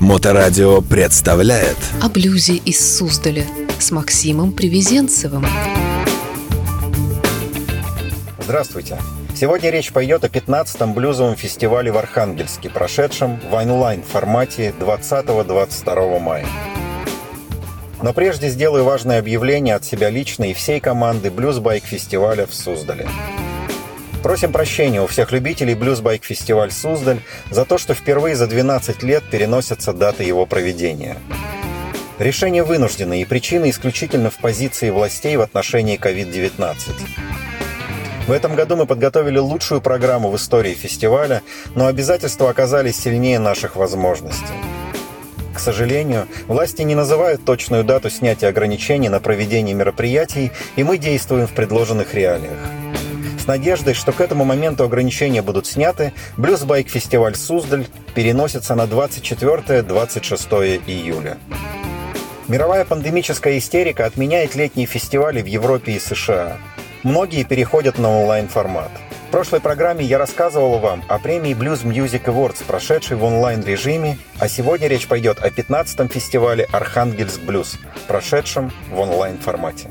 Моторадио представляет О блюзе из Суздаля с Максимом Привезенцевым. Здравствуйте! Сегодня речь пойдет о 15-м блюзовом фестивале в Архангельске, прошедшем в онлайн-формате 20-22 мая. Но прежде сделаю важное объявление от себя лично и всей команды блюз-байк-фестиваля в Суздале. Просим прощения у всех любителей блюз-байк-фестиваль Суздаль за то, что впервые за 12 лет переносятся даты его проведения. Решение вынуждено и причина исключительно в позиции властей в отношении COVID-19. В этом году мы подготовили лучшую программу в истории фестиваля, но обязательства оказались сильнее наших возможностей. К сожалению, власти не называют точную дату снятия ограничений на проведение мероприятий, и мы действуем в предложенных реалиях. Надеждой, что к этому моменту ограничения будут сняты, Блюзбайк-фестиваль Суздаль переносится на 24-26 июля. Мировая пандемическая истерика отменяет летние фестивали в Европе и США. Многие переходят на онлайн-формат. В прошлой программе я рассказывал вам о премии Blues Music Awards, прошедшей в онлайн-режиме, а сегодня речь пойдет о 15-м фестивале Архангельск Блюз, прошедшем в онлайн-формате.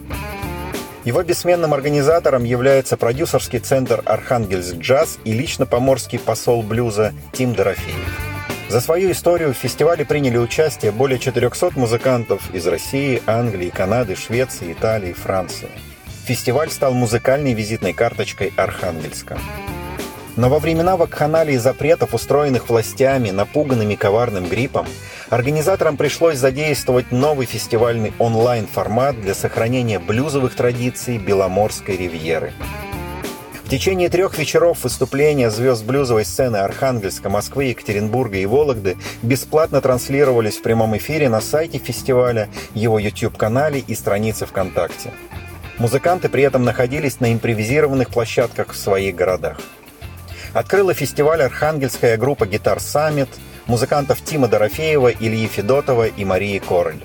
Его бессменным организатором является продюсерский центр «Архангельск Джаз» и лично поморский посол блюза Тим Дорофеев. За свою историю в фестивале приняли участие более 400 музыкантов из России, Англии, Канады, Швеции, Италии, Франции. Фестиваль стал музыкальной визитной карточкой Архангельска. Но во времена вакханалии запретов, устроенных властями, напуганными коварным гриппом, организаторам пришлось задействовать новый фестивальный онлайн-формат для сохранения блюзовых традиций Беломорской ривьеры. В течение трех вечеров выступления звезд блюзовой сцены Архангельска, Москвы, Екатеринбурга и Вологды бесплатно транслировались в прямом эфире на сайте фестиваля, его YouTube-канале и странице ВКонтакте. Музыканты при этом находились на импровизированных площадках в своих городах. Открыла фестиваль архангельская группа «Гитар Саммит», музыкантов Тима Дорофеева, Ильи Федотова и Марии Король.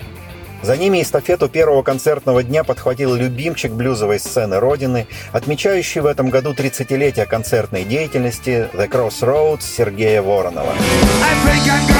За ними эстафету первого концертного дня подхватил любимчик блюзовой сцены Родины, отмечающий в этом году 30-летие концертной деятельности The Crossroads Сергея Воронова. Хедлайнером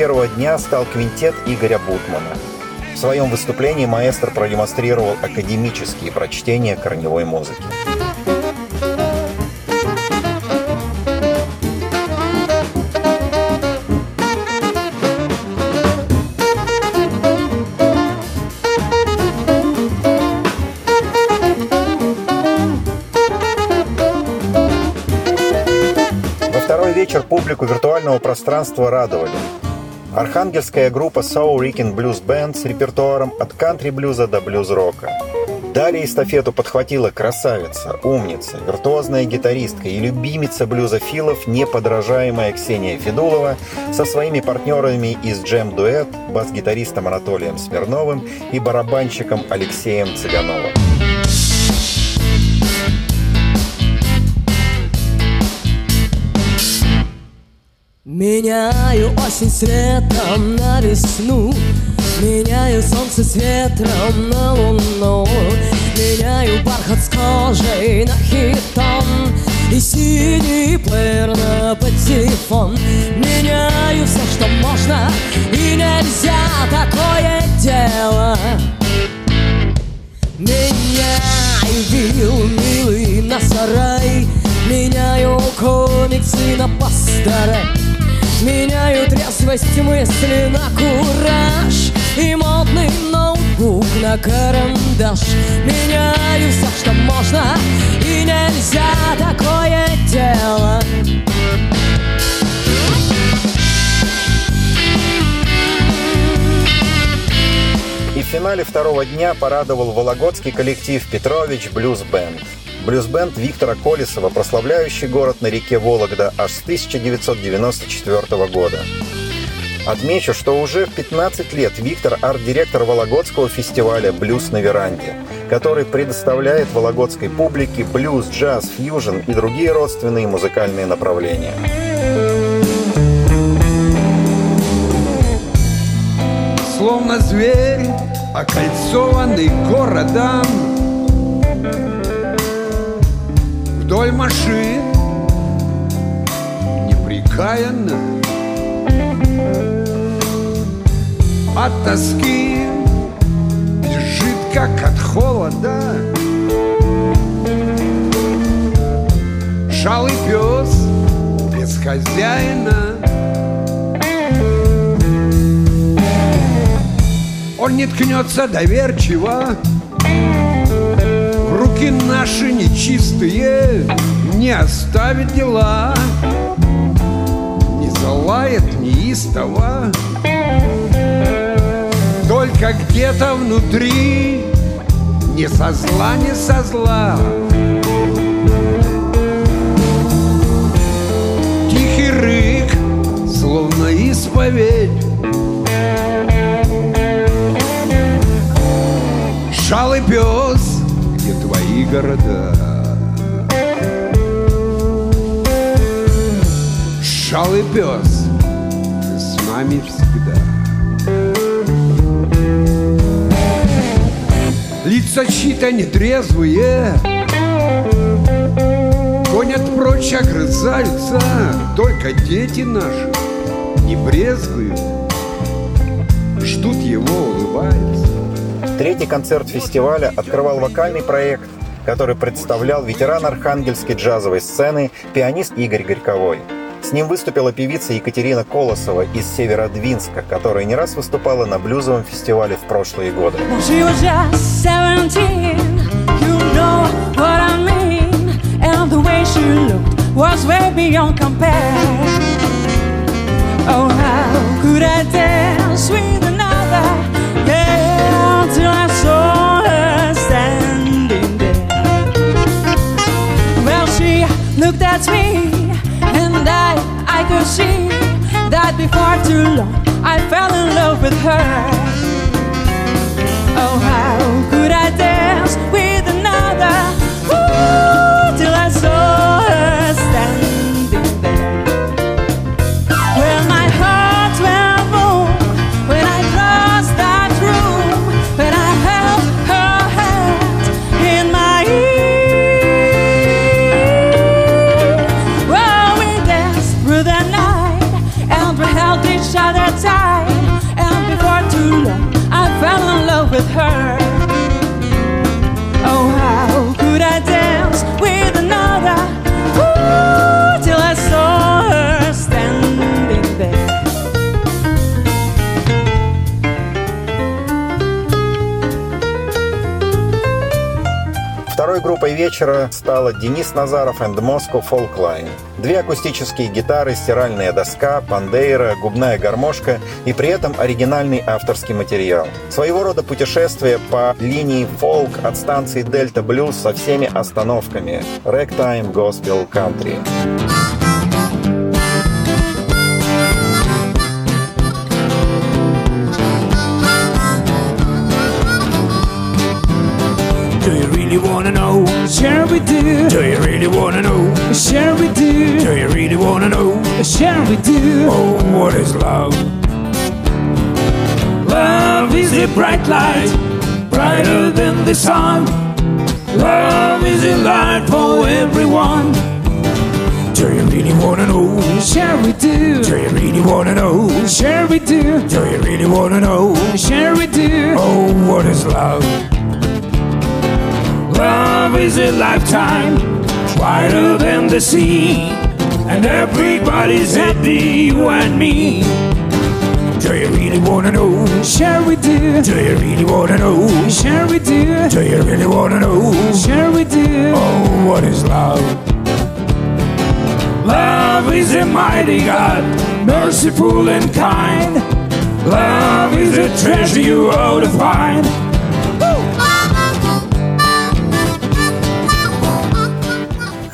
первого дня стал квинтет Игоря Бутмана. В своем выступлении маэстро продемонстрировал академические прочтения корневой музыки. вечер публику виртуального пространства радовали. Архангельская группа Soul Rican Blues Band с репертуаром от кантри-блюза до блюз-рока. Далее эстафету подхватила красавица, умница, виртуозная гитаристка и любимица блюзофилов, неподражаемая Ксения Федулова со своими партнерами из Джем Дуэт, бас-гитаристом Анатолием Смирновым и барабанщиком Алексеем Цыгановым. Меняю осень с летом на весну. Меняю солнце с ветром на луну. Меняю бархат с кожей на хитон И синий плеер на патефон. Меняю все, что можно и нельзя Такое дело. Меняю вил милый на сарай. Меняю комиксы на пасторы Меняю трезвость мысли на кураж И модный ноутбук на карандаш Меняю все, что можно и нельзя Такое дело финале второго дня порадовал вологодский коллектив «Петрович Блюз Бенд». Блюз-бенд Виктора Колесова, прославляющий город на реке Вологда аж с 1994 года. Отмечу, что уже в 15 лет Виктор – арт-директор Вологодского фестиваля «Блюз на веранде», который предоставляет вологодской публике блюз, джаз, фьюжн и другие родственные музыкальные направления. Словно зверь, окольцованный городом Вдоль машин непрекаянно от тоски Бежит, как от холода. Шалый пес без хозяина. Он не ткнется доверчиво руки наши нечистые Не оставит дела Не залает неистово. Только где-то внутри Не со зла, не со зла. Тихий рык, словно исповедь. Шалый пес, города. Шалый пес, с нами всегда. Лица чьи-то нетрезвые Гонят прочь, огрызаются. Только дети наши не брезгуют Ждут его, улыбаются. Третий концерт фестиваля открывал вокальный проект, который представлял ветеран архангельской джазовой сцены пианист Игорь Горьковой. С ним выступила певица Екатерина Колосова из Северодвинска, которая не раз выступала на блюзовом фестивале в прошлые годы. Oh, how could I dance with at me and I could see that before too long I fell in love with her. Oh, how could I dance with another? Ooh, вечера стала Денис Назаров and Moscow Folk. Две акустические гитары, стиральная доска, пандейра, губная гармошка и при этом оригинальный авторский материал. Своего рода путешествие по линии фолк от станции Дельта Блюз со всеми остановками. Ragtime, Gospel, Country. Really wanna know? Sure we do, Do you really wanna know? sure we do, Do you really wanna know? sure we do. Oh, what is love? Love is a bright light, brighter than the sun. Love is a light for everyone. Do you really wanna know? Sure we do, Do you really wanna know? sure we do, Do you really wanna know? sure we do. Oh, what is love? Love is a lifetime, wider than the sea, and everybody's happy, you and me. Do you really wanna know? Sure we do, Do you really wanna know? sure we do, Do you really wanna know? sure we do. Oh, what is love? Love is a mighty God, merciful and kind. Love is a treasure you ought to find.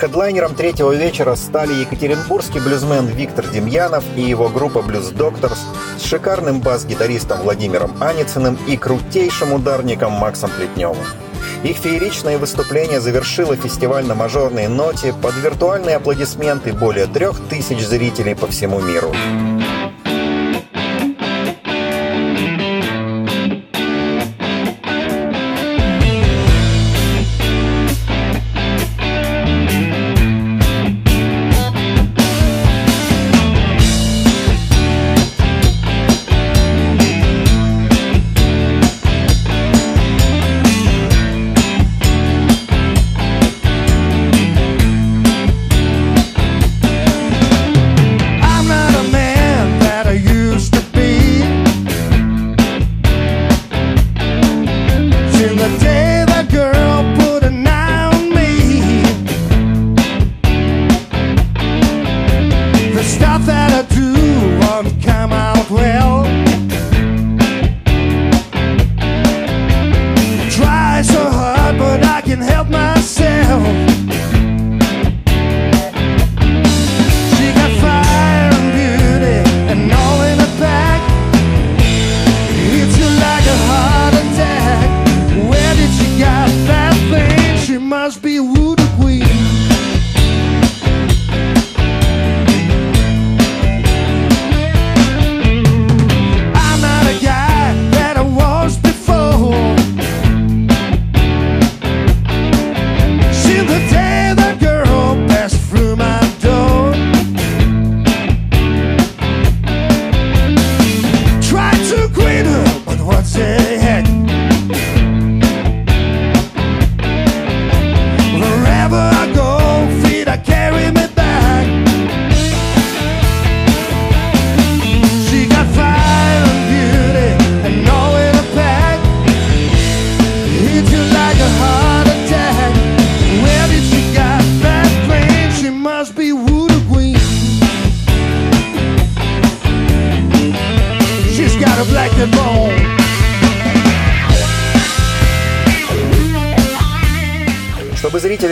Хедлайнером третьего вечера стали екатеринбургский блюзмен Виктор Демьянов и его группа Blues Doctors с шикарным бас-гитаристом Владимиром Аницыным и крутейшим ударником Максом Плетневым. Их фееричное выступление завершило фестиваль на мажорной ноте под виртуальные аплодисменты более трех тысяч зрителей по всему миру.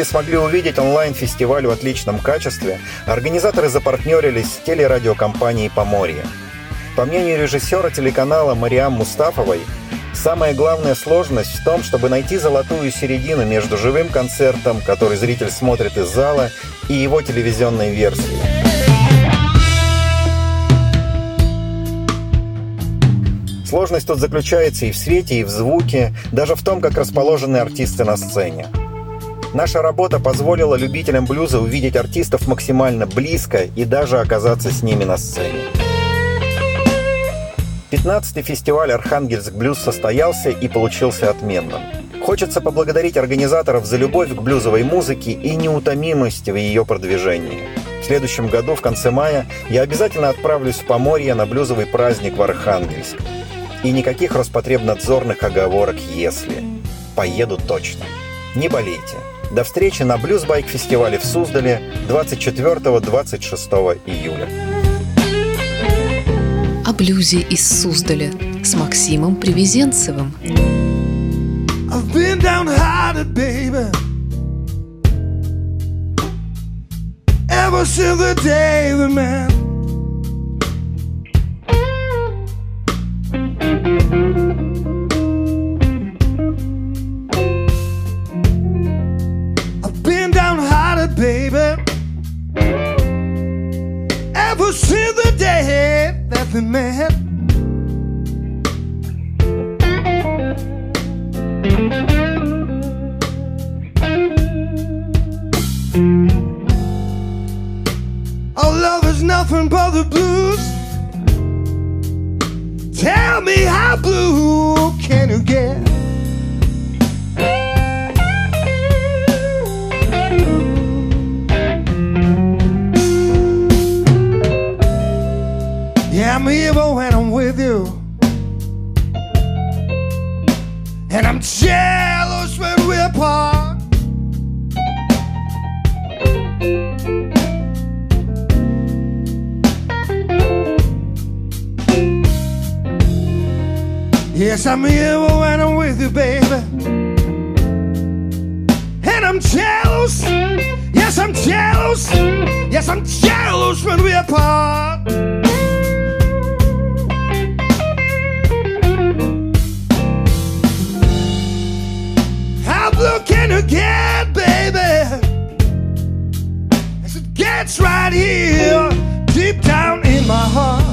Зрители смогли увидеть онлайн-фестиваль в отличном качестве, организаторы запартнерились с телерадиокомпанией «Поморье». По мнению режиссера телеканала Мариам Мустафовой, самая главная сложность в том, чтобы найти золотую середину между живым концертом, который зритель смотрит из зала, и его телевизионной версией. Сложность тут заключается и в свете, и в звуке, даже в том, как расположены артисты на сцене. Наша работа позволила любителям блюза увидеть артистов максимально близко и даже оказаться с ними на сцене. 15-й фестиваль «Архангельск Блюз» состоялся и получился отменным. Хочется поблагодарить организаторов за любовь к блюзовой музыке и неутомимость в ее продвижении. В следующем году, в конце мая, я обязательно отправлюсь в Поморье на блюзовый праздник в Архангельск. И никаких Роспотребнадзорных оговорок «если». Поеду точно. Не болейте. До встречи на Блюзбайк-фестивале в Суздале 24-26 июля. О блюзе из Суздаля с Максимом Привезенцевым. I've been downhearted, baby. Ever since the day we met. Since the day that we met. Our love is nothing but the blues. And I'm jealous when we're apart. Yes, I'm evil when I'm with you, baby. And I'm jealous. Yes, I'm jealous. Yes, I'm jealous when we're apart. Get, baby? As it gets right here, deep down in my heart.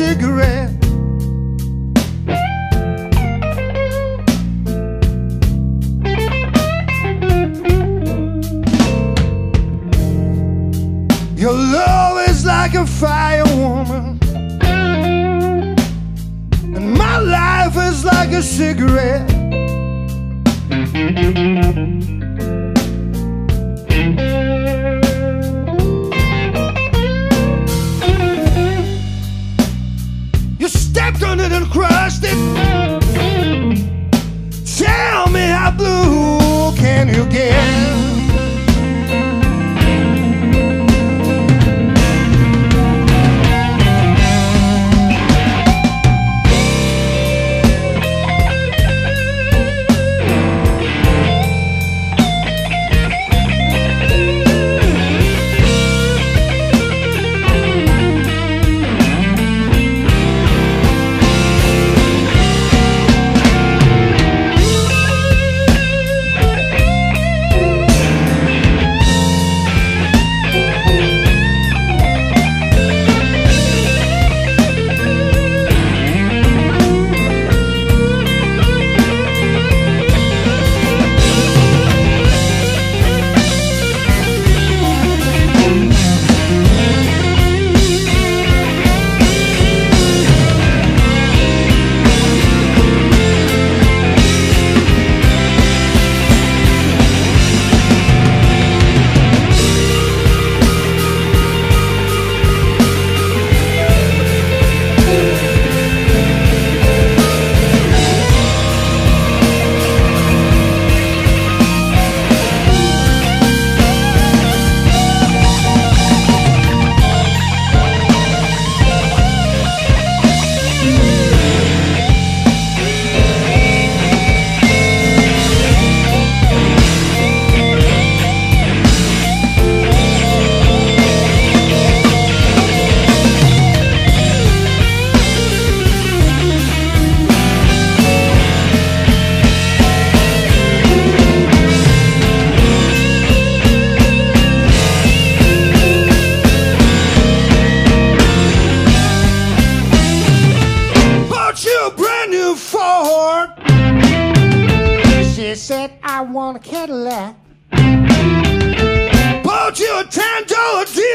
Cigarette. Your love is like a fire, woman. And my life is like a cigarette.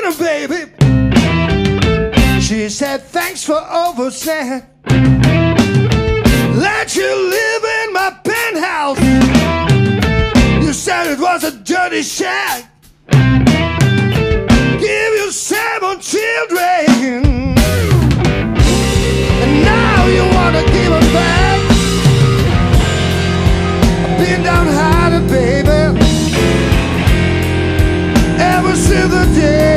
Dinner, baby. She said thanks for overstaying. Let you live in my penthouse. You said it was a dirty shack. Give you seven children. And now you wanna give back. I've been downhearted, baby. Ever since the day